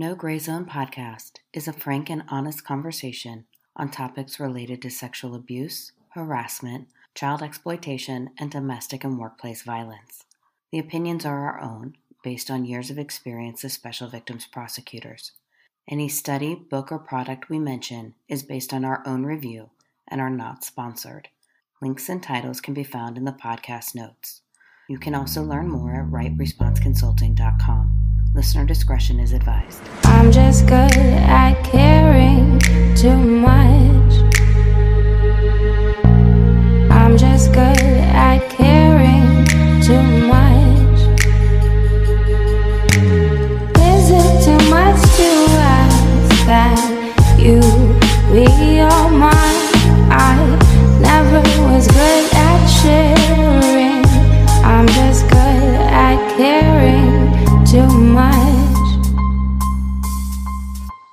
No Gray Zone podcast is a frank and honest conversation on topics related to sexual abuse, harassment, child exploitation, and domestic and workplace violence. The opinions are our own, based on years of experience as special victims prosecutors. Any study, book, or product we mention is based on our own review and are not sponsored. Links and titles can be found in the podcast notes. You can also learn more at rightresponseconsulting.com. Listener discretion is advised. I'm just good at caring too much. I'm just good at caring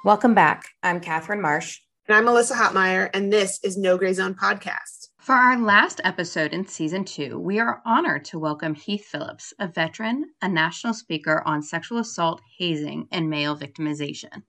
Welcome back. I'm Catherine Marsh. And I'm Melissa Hotmeyer, and this is No Gray Zone Podcast. For our last episode in season two, we are honored to welcome Heath Phillips, a veteran, a national speaker on sexual assault, hazing, and male victimization.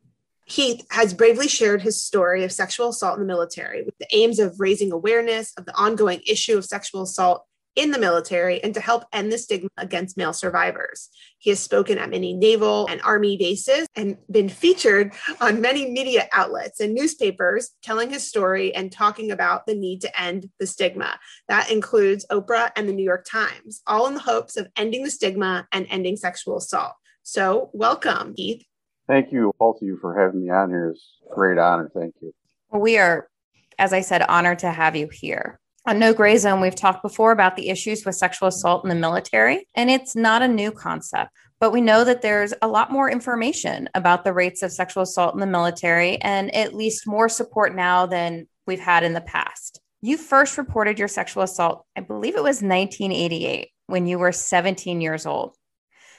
Heath has bravely shared his story of sexual assault in the military with the aims of raising awareness of the ongoing issue of sexual assault in the military and to help end the stigma against male survivors. He has spoken at many naval and army bases and been featured on many media outlets and newspapers telling his story and talking about the need to end the stigma. That includes Oprah and the New York Times, all in the hopes of ending the stigma and ending sexual assault. So, welcome, Heath. Thank you, both of you, for having me on here. It's a great honor. Thank you. Well, we are, as I said, honored to have you here. On No Gray Zone, we've talked before about the issues with sexual assault in the military, and it's not a new concept. But we know that there's a lot more information about the rates of sexual assault in the military, and at least more support now than we've had in the past. You first reported your sexual assault, I believe it was 1988, when you were 17 years old.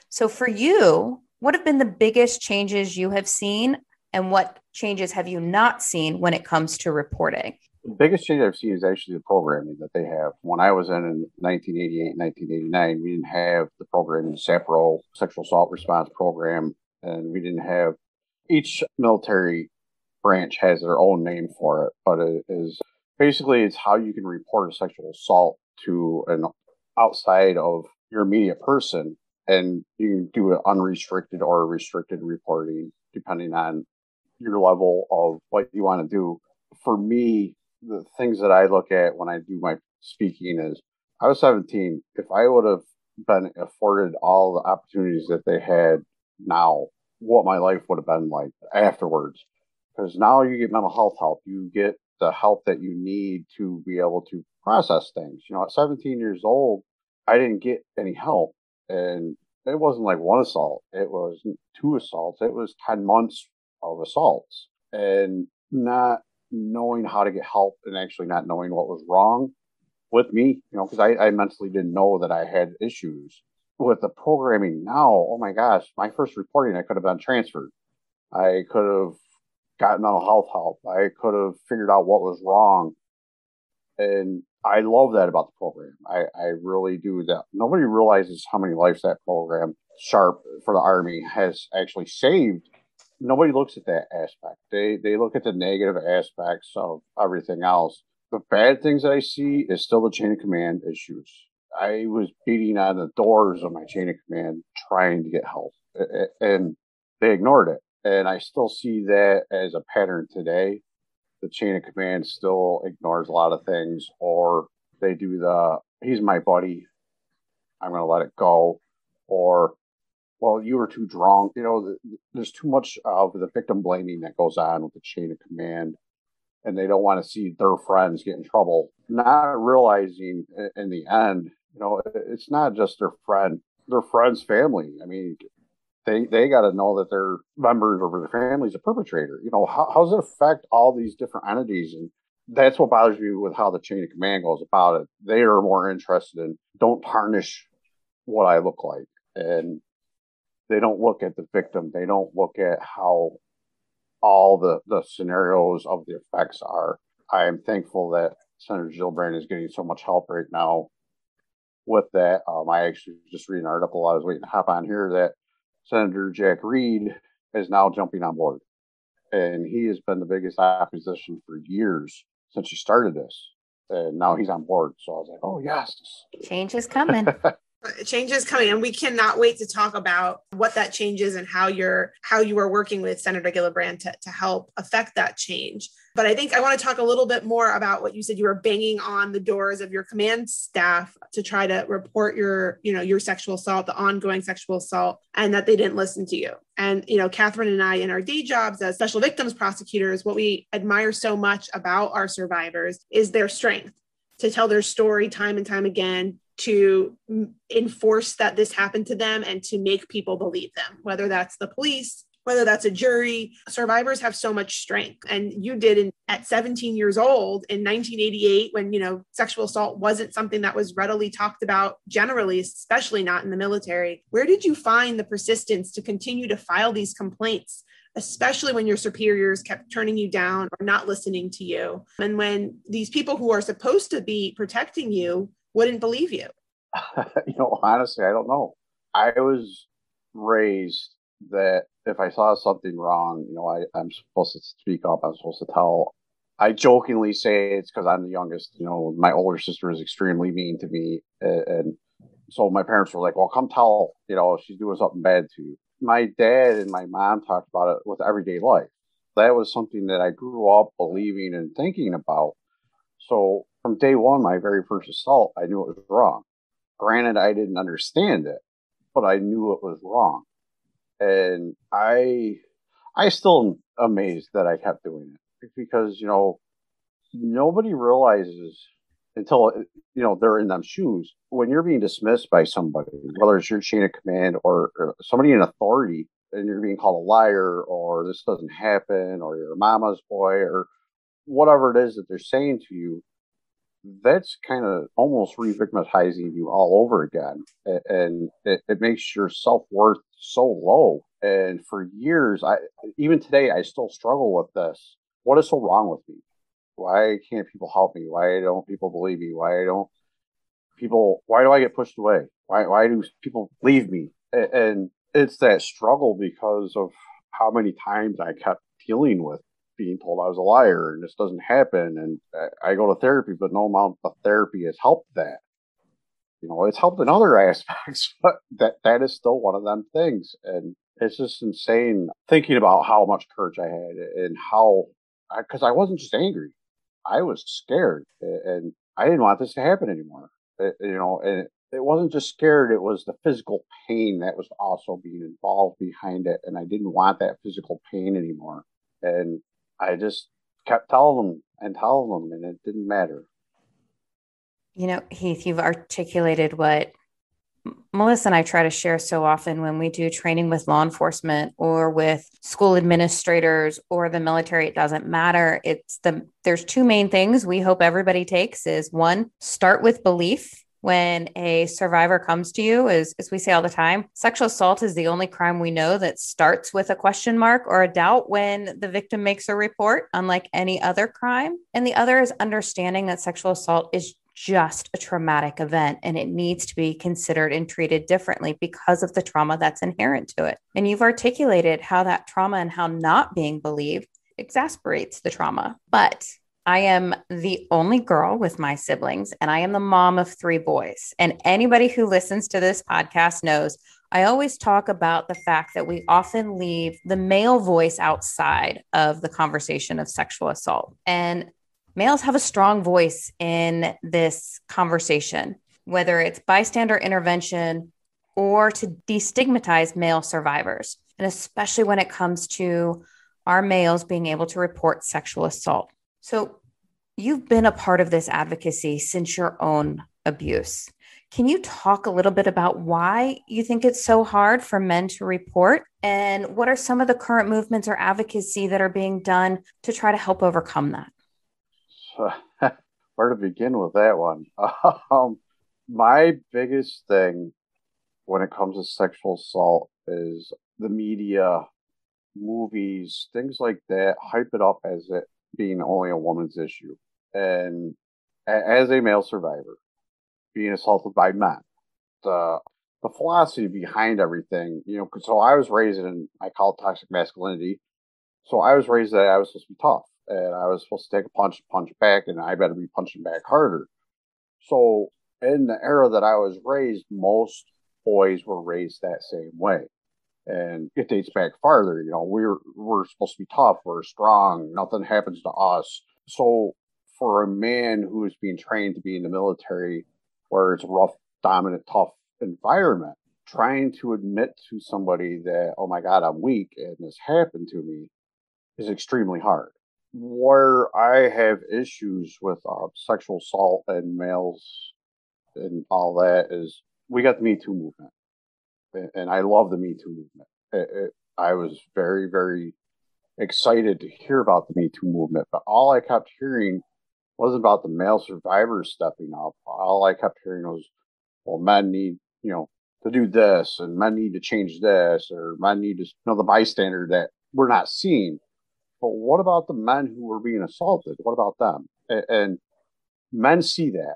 So, for you, what have been the biggest changes you have seen, and what changes have you not seen when it comes to reporting? The biggest change I've seen is actually the programming that they have. When I was in, in 1988, 1989, we didn't have the program, programming, SAPRO, Sexual Assault Response Program, and we didn't have each military branch has their own name for it, but it is basically it's how you can report a sexual assault to an outside of your immediate person, and you can do an unrestricted or restricted reporting depending on your level of what you want to do. For me, the things that I look at when I do my speaking is I was 17. If I would have been afforded all the opportunities that they had now, what my life would have been like afterwards. Because now you get mental health help, you get the help that you need to be able to process things. You know, at 17 years old, I didn't get any help. And it wasn't like one assault, it was two assaults, it was 10 months of assaults. And not knowing how to get help and actually not knowing what was wrong with me, you know, because I, I mentally didn't know that I had issues. With the programming now, oh my gosh, my first reporting, I could have been transferred. I could have gotten mental health help. I could have figured out what was wrong. And I love that about the program. I, I really do that. Nobody realizes how many lives that program, SHARP for the Army, has actually saved nobody looks at that aspect. They they look at the negative aspects of everything else. The bad things I see is still the chain of command issues. I was beating on the doors of my chain of command trying to get help, and they ignored it. And I still see that as a pattern today. The chain of command still ignores a lot of things, or they do the "he's my buddy, I'm going to let it go," or well, you were too drunk. You know, there's too much of the victim blaming that goes on with the chain of command, and they don't want to see their friends get in trouble. Not realizing in the end, you know, it's not just their friend, their friend's family. I mean, they they got to know that their members or their family is a perpetrator. You know, how, how does it affect all these different entities? And that's what bothers me with how the chain of command goes about it. They are more interested in don't tarnish what I look like and they don't look at the victim. They don't look at how all the, the scenarios of the effects are. I am thankful that Senator Gillibrand is getting so much help right now with that. Um, I actually just read an article I was waiting to hop on here that Senator Jack Reed is now jumping on board. And he has been the biggest opposition for years since he started this. And now he's on board. So I was like, oh, yes. Change is coming. change is coming and we cannot wait to talk about what that change is and how you're how you are working with senator gillibrand to, to help affect that change. But i think i want to talk a little bit more about what you said you were banging on the doors of your command staff to try to report your you know your sexual assault the ongoing sexual assault and that they didn't listen to you. And you know catherine and i in our day jobs as special victims prosecutors what we admire so much about our survivors is their strength to tell their story time and time again to enforce that this happened to them and to make people believe them, whether that's the police, whether that's a jury. Survivors have so much strength. And you did in, at 17 years old in 1988 when, you know, sexual assault wasn't something that was readily talked about generally, especially not in the military. Where did you find the persistence to continue to file these complaints? especially when your superiors kept turning you down or not listening to you. And when these people who are supposed to be protecting you wouldn't believe you? you know, honestly, I don't know. I was raised that if I saw something wrong, you know, I, I'm supposed to speak up. I'm supposed to tell. I jokingly say it's because I'm the youngest. You know, my older sister is extremely mean to me, and, and so my parents were like, "Well, come tell. You know, she's doing something bad to you." My dad and my mom talked about it with everyday life. That was something that I grew up believing and thinking about. So from day one, my very first assault, I knew it was wrong. Granted, I didn't understand it, but I knew it was wrong. And I, I still am amazed that I kept doing it because, you know, nobody realizes until, you know, they're in them shoes. When you're being dismissed by somebody, whether it's your chain of command or, or somebody in authority, and you're being called a liar or this doesn't happen or you're mama's boy or whatever it is that they're saying to you, that's kind of almost re-victimizing you all over again. And it, it makes your self-worth so low. And for years i even today i still struggle with this. What is so wrong with me? Why can't people help me? Why don't people believe me? Why don't people why do i get pushed away? Why why do people leave me? And it's that struggle because of how many times i kept dealing with being told I was a liar and this doesn't happen. And I go to therapy, but no amount of therapy has helped that. You know, it's helped in other aspects, but that that is still one of them things. And it's just insane thinking about how much courage I had and how, because I, I, wasn't just angry, I was scared and I didn't want this to happen anymore. It, you know, and it wasn't just scared, it was the physical pain that was also being involved behind it. And I didn't want that physical pain anymore. And I just kept telling them and telling them, and it didn't matter. You know, Heath, you've articulated what Melissa and I try to share so often when we do training with law enforcement or with school administrators or the military. It doesn't matter. It's the there's two main things we hope everybody takes is one, start with belief when a survivor comes to you is as we say all the time sexual assault is the only crime we know that starts with a question mark or a doubt when the victim makes a report unlike any other crime. And the other is understanding that sexual assault is just a traumatic event and it needs to be considered and treated differently because of the trauma that's inherent to it. And you've articulated how that trauma and how not being believed exasperates the trauma. But I am the only girl with my siblings, and I am the mom of three boys. And anybody who listens to this podcast knows I always talk about the fact that we often leave the male voice outside of the conversation of sexual assault. And males have a strong voice in this conversation, whether it's bystander intervention or to destigmatize male survivors, and especially when it comes to our males being able to report sexual assault. So, you've been a part of this advocacy since your own abuse. Can you talk a little bit about why you think it's so hard for men to report? And what are some of the current movements or advocacy that are being done to try to help overcome that? Where to begin with that one? Um, my biggest thing when it comes to sexual assault is the media, movies, things like that hype it up as it being only a woman's issue. And as a male survivor, being assaulted by men, the the philosophy behind everything, you know, so I was raised in, I call it toxic masculinity. So I was raised that I was supposed to be tough and I was supposed to take a punch, punch back, and I better be punching back harder. So in the era that I was raised, most boys were raised that same way. And it dates back farther, you know, we're we're supposed to be tough, we're strong, nothing happens to us. So for a man who is being trained to be in the military where it's a rough, dominant, tough environment, trying to admit to somebody that, oh my God, I'm weak and this happened to me is extremely hard. Where I have issues with uh, sexual assault and males and all that is we got the Me Too movement. And I love the Me Too movement. It, it, I was very, very excited to hear about the Me Too movement, but all I kept hearing wasn't about the male survivors stepping up. All I kept hearing was, well, men need, you know, to do this and men need to change this or men need to, you know, the bystander that we're not seeing. But what about the men who were being assaulted? What about them? And, and men see that.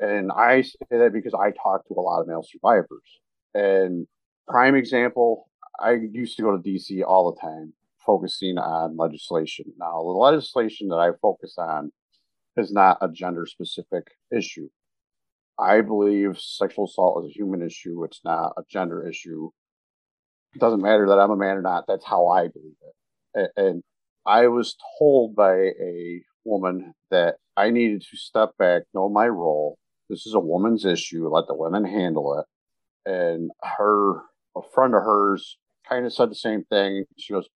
And I say that because I talk to a lot of male survivors. And prime example, I used to go to DC all the time, focusing on legislation. Now, the legislation that I focus on is not a gender specific issue. I believe sexual assault is a human issue. It's not a gender issue. It doesn't matter that I'm a man or not. That's how I believe it. And I was told by a woman that I needed to step back, know my role. This is a woman's issue. Let the women handle it. And her, a friend of hers, kind of said the same thing. She goes,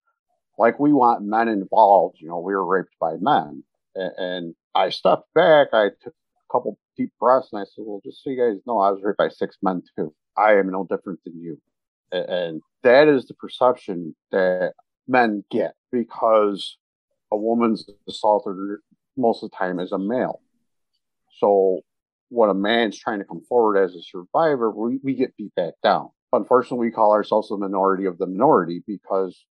like we want men involved. You know, we were raped by men. And I stepped back. I took a couple deep breaths and I said, well, just so you guys know, I was raped by six men too. I am no different than you. And that is the perception that men get because a woman's assaulted most of the time is a male. So when a man's trying to come forward as a survivor, we, we get beat back down. Unfortunately, we call ourselves the minority of the minority because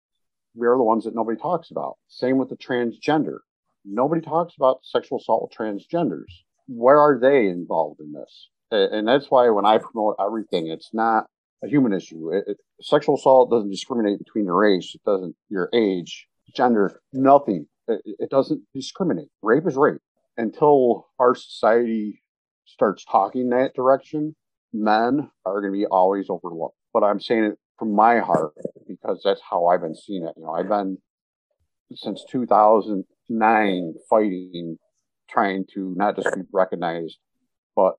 we are the ones that nobody talks about. Same with the transgender. Nobody talks about sexual assault with transgenders. Where are they involved in this? And that's why when I promote everything, it's not a human issue. It, it, sexual assault doesn't discriminate between your race. It doesn't your age, gender, nothing. It, it doesn't discriminate. Rape is rape. Until our society starts talking that direction, men are going to be always overlooked. But I'm saying it from my heart because that's how I've been seeing it. You know, I've been since 2009 fighting, trying to not just be recognized, but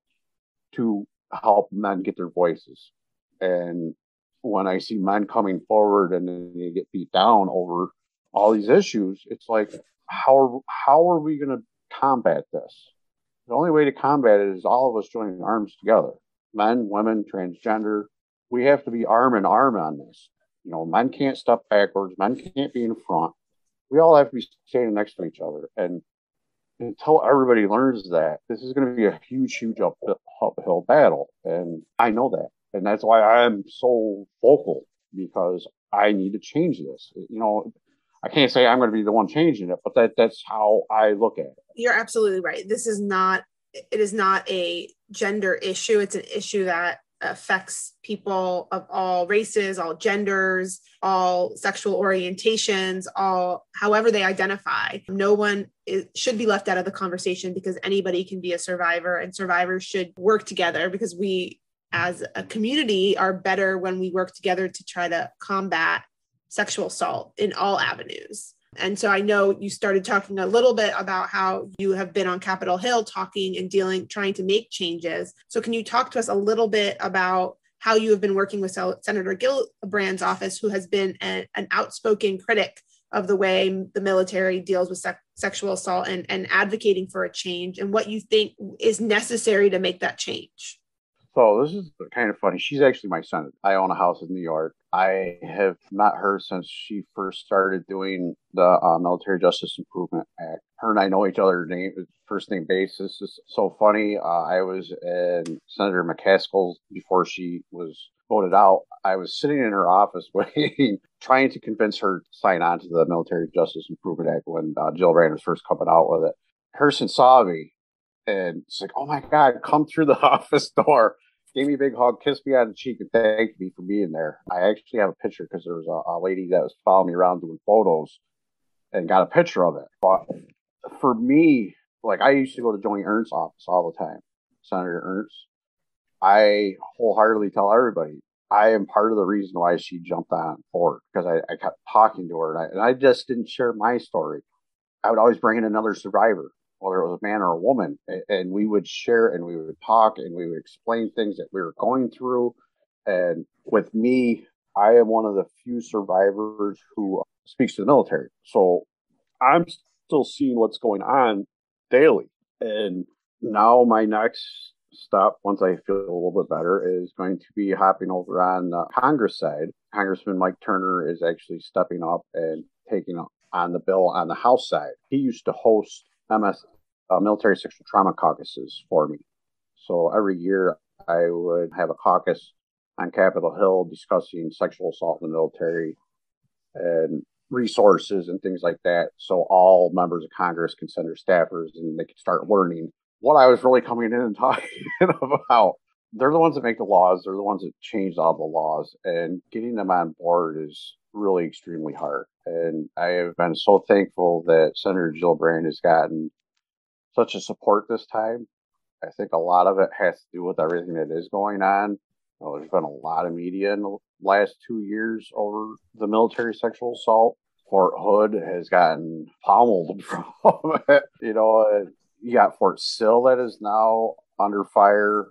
to help men get their voices. And when I see men coming forward and then they get beat down over all these issues, it's like, how are, how are we going to combat this? The only way to combat it is all of us joining arms together men, women, transgender. We have to be arm in arm on this. You know, men can't step backwards, men can't be in front. We all have to be standing next to each other. And until everybody learns that, this is going to be a huge, huge uphill battle. And I know that. And that's why I'm so vocal because I need to change this. You know, I can't say I'm going to be the one changing it, but that that's how I look at it. You're absolutely right. This is not it is not a gender issue. It's an issue that affects people of all races, all genders, all sexual orientations, all however they identify. No one is, should be left out of the conversation because anybody can be a survivor and survivors should work together because we as a community are better when we work together to try to combat sexual assault in all avenues. And so I know you started talking a little bit about how you have been on Capitol Hill talking and dealing, trying to make changes. So can you talk to us a little bit about how you have been working with Senator Gillibrand's office, who has been a, an outspoken critic of the way the military deals with sexual assault and, and advocating for a change, and what you think is necessary to make that change? So this is kind of funny. She's actually my son. I own a house in New York. I have met her since she first started doing the uh, Military Justice Improvement Act. Her and I know each other name first name basis. It's so funny. Uh, I was in Senator McCaskill's before she was voted out. I was sitting in her office waiting, trying to convince her to sign on to the Military Justice Improvement Act when uh, Gillibrand was first coming out with it. Kirsten saw me and it's like, oh my God, come through the office door gave me a big hug, kissed me on the cheek, and thanked me for being there. I actually have a picture because there was a, a lady that was following me around doing photos and got a picture of it. But for me, like I used to go to Joni Ernst's office all the time, Senator Ernst. I wholeheartedly tell everybody I am part of the reason why she jumped on board because I, I kept talking to her and I, and I just didn't share my story. I would always bring in another survivor, whether it was a man or a woman, and, we would share and we would talk and we would explain things that we were going through. And with me, I am one of the few survivors who speaks to the military. So I'm still seeing what's going on daily. And now my next stop, once I feel a little bit better, is going to be hopping over on the Congress side. Congressman Mike Turner is actually stepping up and taking on the bill on the House side. He used to host MST military sexual trauma caucuses for me. So every year I would have a caucus on Capitol Hill discussing sexual assault in the military and resources and things like that. So all members of Congress can send their staffers and they can start learning what I was really coming in and talking about. They're the ones that make the laws. They're the ones that change all the laws, and getting them on board is really extremely hard. And I have been so thankful that Senator Gillibrand has gotten such a support this time. I think a lot of it has to do with everything that is going on. You know, there's been a lot of media in the last two years over the military sexual assault. Fort Hood has gotten pummeled from it. You know, you got Fort Sill that is now under fire.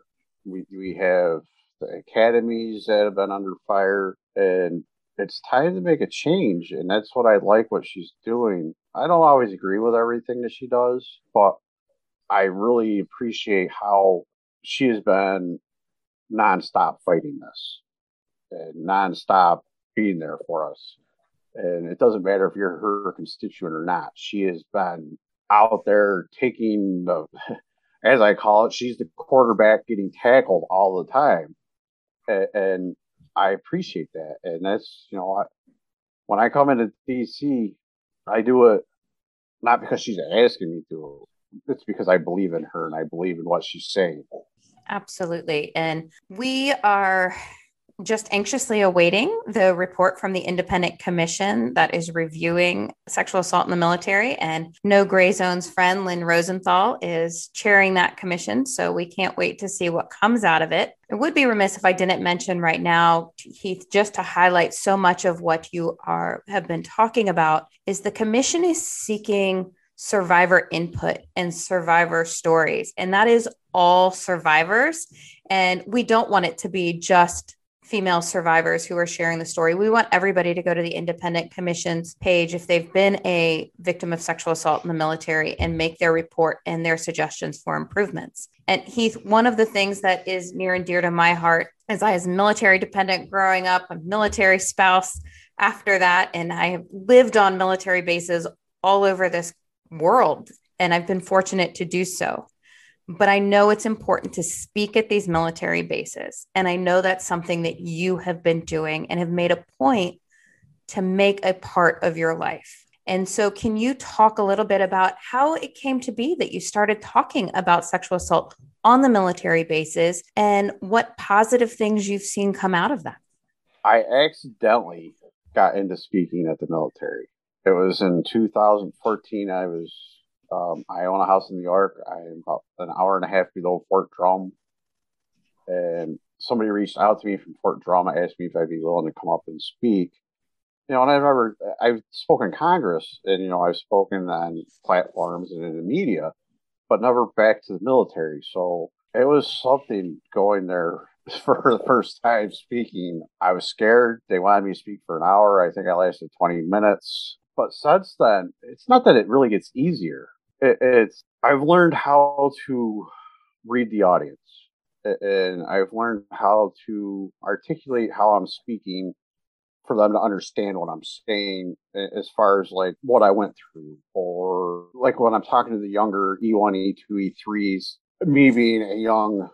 We we have the academies that have been under fire, and it's time to make a change. And that's what I like what she's doing. I don't always agree with everything that she does, but I really appreciate how she has been nonstop fighting this and nonstop being there for us. And it doesn't matter if you're her constituent or not. She has been out there taking the, as I call it, she's the quarterback getting tackled all the time. And, I appreciate that. And that's, you know, I, when I come into DC, I do it not because she's asking me to. It's because I believe in her and I believe in what she's saying. Absolutely. And we are just anxiously awaiting the report from the independent commission that is reviewing sexual assault in the military. And No Gray Zone's friend, Lynn Rosenthal, is chairing that commission. So we can't wait to see what comes out of it. It would be remiss if I didn't mention right now, Heath, just to highlight so much of what you are have been talking about, is the commission is seeking survivor input and survivor stories. And that is all survivors. And we don't want it to be just female survivors who are sharing the story. We want everybody to go to the independent commission's page if they've been a victim of sexual assault in the military and make their report and their suggestions for improvements. And Heath, one of the things that is near and dear to my heart is I was military dependent growing up, a military spouse after that, and I have lived on military bases all over this world. And I've been fortunate to do so but I know it's important to speak at these military bases. And I know that's something that you have been doing and have made a point to make a part of your life. And so, can you talk a little bit about how it came to be that you started talking about sexual assault on the military bases and what positive things you've seen come out of that? I accidentally got into speaking at the military. It was in 2014. I was um, I own a house in New York. I'm about an hour and a half below Fort Drum. And somebody reached out to me from Fort Drum, and asked me if I'd be willing to come up and speak. You know, and I've ever, I've spoken Congress and, you know, I've spoken on platforms and in the media, but never back to the military. So it was something going there for the first time speaking. I was scared. They wanted me to speak for an hour. I think I lasted 20 minutes. But since then, it's not that it really gets easier it, it's I've learned how to read the audience, and I've learned how to articulate how I'm speaking for them to understand what I'm saying as far as like what I went through or like when I'm talking to the younger E1, E2, E3s, me being a young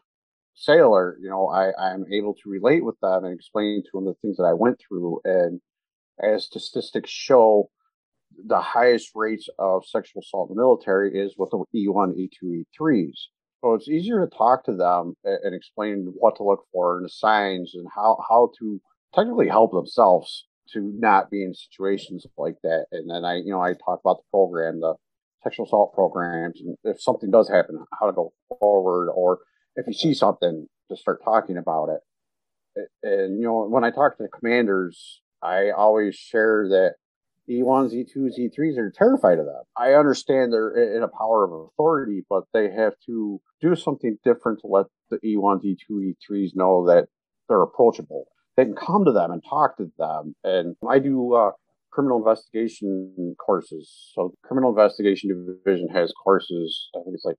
sailor, you know, I, I'm able to relate with them and explain to them the things that I went through. And as statistics show, the highest rates of sexual assault in the military is with the E1, E2, E3s. So it's easier to talk to them and, explain what to look for and the signs and how, how to technically help themselves to not be in situations like that. And then I, you know, I talk about the program, the sexual assault programs, and if something does happen, how to go forward, or if you see something, to start talking about it. And you know, when I talk to the commanders, I always share that E1s, E2s, E3s are terrified of them. I understand they're in a power of authority, but they have to do something different to let the E1s, E2, E3s know that they're approachable. They can come to them and talk to them. And I do uh, criminal investigation courses. So the criminal investigation division has courses. I think it's like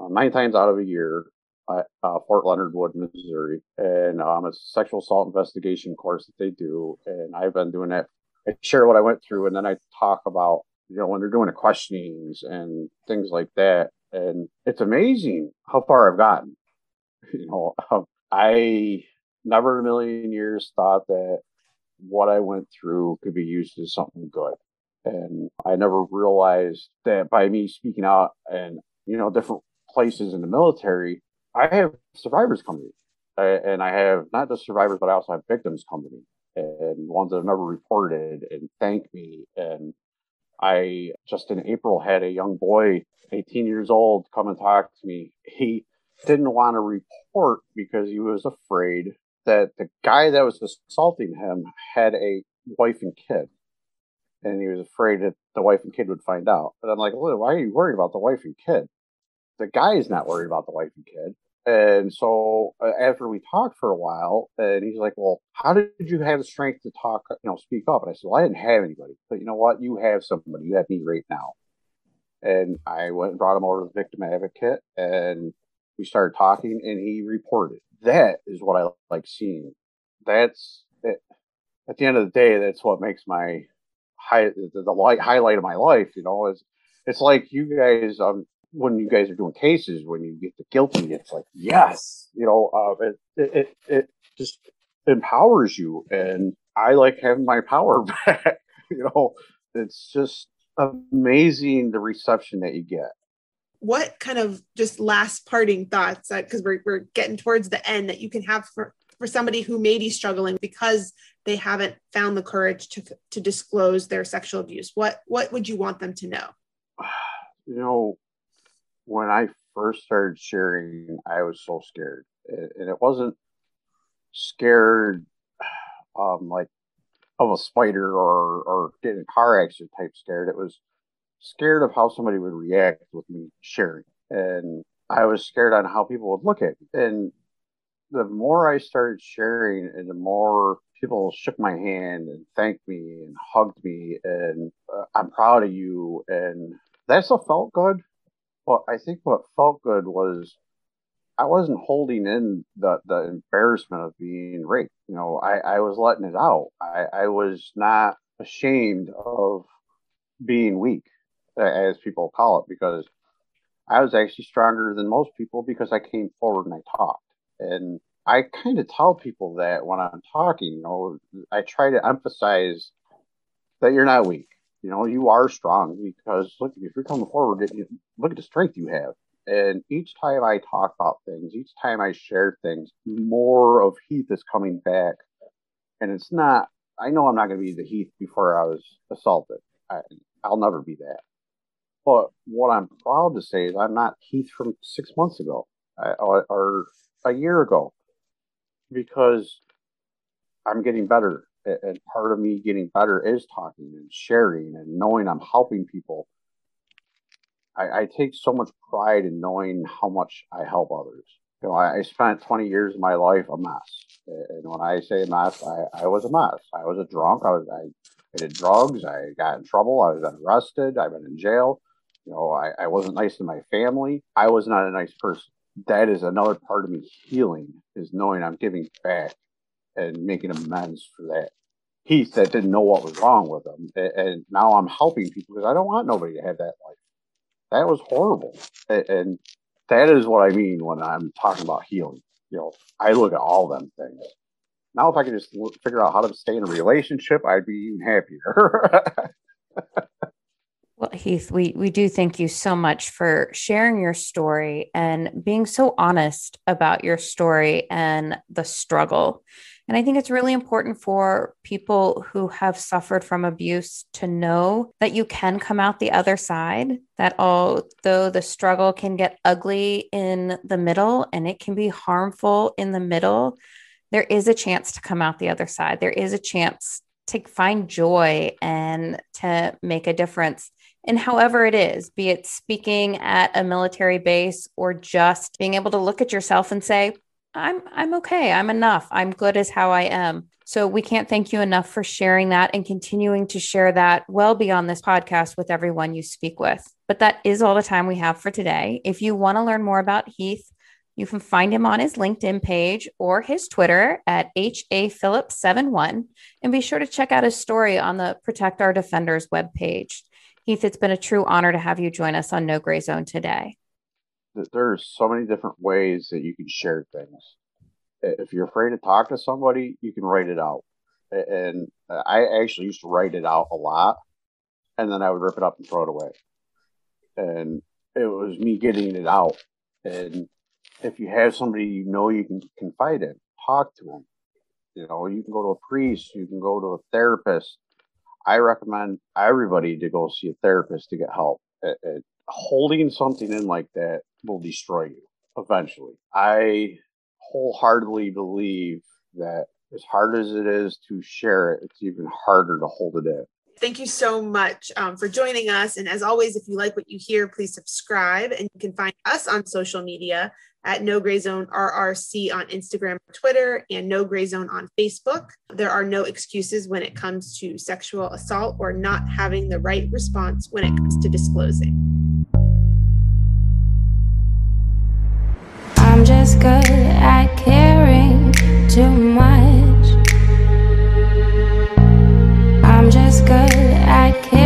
uh, nine times out of a year at uh, Fort Leonard Wood, Missouri, and um, it's a sexual assault investigation course that they do. And I've been doing that. I share what I went through, and then I talk about you know when they're doing the questionings and things like that. And it's amazing how far I've gotten. You know, um, I never in a million years thought that what I went through could be used as something good. And I never realized that by me speaking out and, you know, different places in the military, I have survivors coming. and I have not just survivors, but I also have victims me and ones that have never reported and thank me. And I just in April had a young boy, 18 years old, come and talk to me. He didn't want to report because he was afraid that the guy that was assaulting him had a wife and kid. And he was afraid that the wife and kid would find out. And I'm like, why are you worried about the wife and kid? The guy is not worried about the wife and kid. And so uh, after we talked for a while, and he's like, well, how did you have the strength to talk, you know, speak up? And I said, well, I didn't have anybody, but you know what? You have somebody. You have me right now. And I went and brought him over to the victim advocate and we started talking and he reported that is what I like seeing. That's it. At the end of the day, that's what makes my high the, the light highlight of my life. You know, is it's like you guys um when you guys are doing cases when you get the guilty, it's like yes, you know, uh, it, it it just empowers you, and I like having my power back. you know, it's just amazing the reception that you get. What kind of just last parting thoughts because we're, we're getting towards the end that you can have for for somebody who may be struggling because they haven't found the courage to to disclose their sexual abuse. What what would you want them to know? You know when i first started sharing i was so scared and it wasn't scared um like of a spider or or getting a car accident type scared it was scared of how somebody would react with me sharing. And I was scared on how people would look at me. And the more I started sharing and the more people shook my hand and thanked me and hugged me and uh, I'm proud of you. And that still felt good. But I think what felt good was I wasn't holding in the, the embarrassment of being raped. You know, I, I was letting it out. I, I was not ashamed of being weak as people call it, because I was actually stronger than most people because I came forward and I talked. And I kind of tell people that when I'm talking, you know, I try to emphasize that you're not weak. You know, you are strong because look, if you're coming forward, look at the strength you have. And each time I talk about things, each time I share things, more of Heath is coming back. And it's not, I know I'm not going to be the Heath before I was assaulted. I, I'll never be that. But what I'm proud to say is I'm not Heath from six months ago or, or a year ago because I'm getting better. And part of me getting better is talking and sharing and knowing I'm helping people. I, I take so much pride in knowing how much I help others. You know, I, I spent 20 years of my life a mess. And when I say mess, I, I was a mess. I was a drunk. I was I, I did drugs. I got in trouble. I was arrested. I've been in jail. You know, I, I wasn't nice to my family. I was not a nice person. That is another part of me healing is knowing I'm giving back and making amends for that. Heath that didn't know what was wrong with him. And, now I'm helping people because I don't want nobody to have that life. That was horrible. And, and that is what I mean when I'm talking about healing. You know, I look at all them things. Now, if I could just figure out how to stay in a relationship, I'd be even happier. Well, Heath, we, we do thank you so much for sharing your story and being so honest about your story and the struggle. And I think it's really important for people who have suffered from abuse to know that you can come out the other side, that although the struggle can get ugly in the middle and it can be harmful in the middle, there is a chance to come out the other side. There is a chance to find joy and to make a difference And however it is, be it speaking at a military base or just being able to look at yourself and say, I'm I'm okay. I'm enough. I'm good as how I am. So we can't thank you enough for sharing that and continuing to share that well beyond this podcast with everyone you speak with. But that is all the time we have for today. If you want to learn more about Heath, you can find him on his LinkedIn page or his Twitter at HA Phillips71 and be sure to check out his story on the Protect Our Defenders webpage. Heath, it's been a true honor to have you join us on No Gray Zone today there's so many different ways that you can share things. If you're afraid to talk to somebody, you can write it out. And I actually used to write it out a lot, and then I would rip it up and throw it away. And it was me getting it out. And if you have somebody you know you can confide in, talk to them. You know, you can go to a priest, you can go to a therapist. I recommend everybody to go see a therapist to get help. It, it, holding something in like that will destroy you eventually. I wholeheartedly believe that as hard as it is to share it, it's even harder to hold it in. Thank you so much um, for joining us. And as always, if you like what you hear, please subscribe. And you can find us on social media at No Gray Zone RRC on Instagram Twitter and No Gray Zone on Facebook. There are no excuses when it comes to sexual assault or not having the right response when it comes to disclosing. I'm just good at caring too much. I'm just good at caring.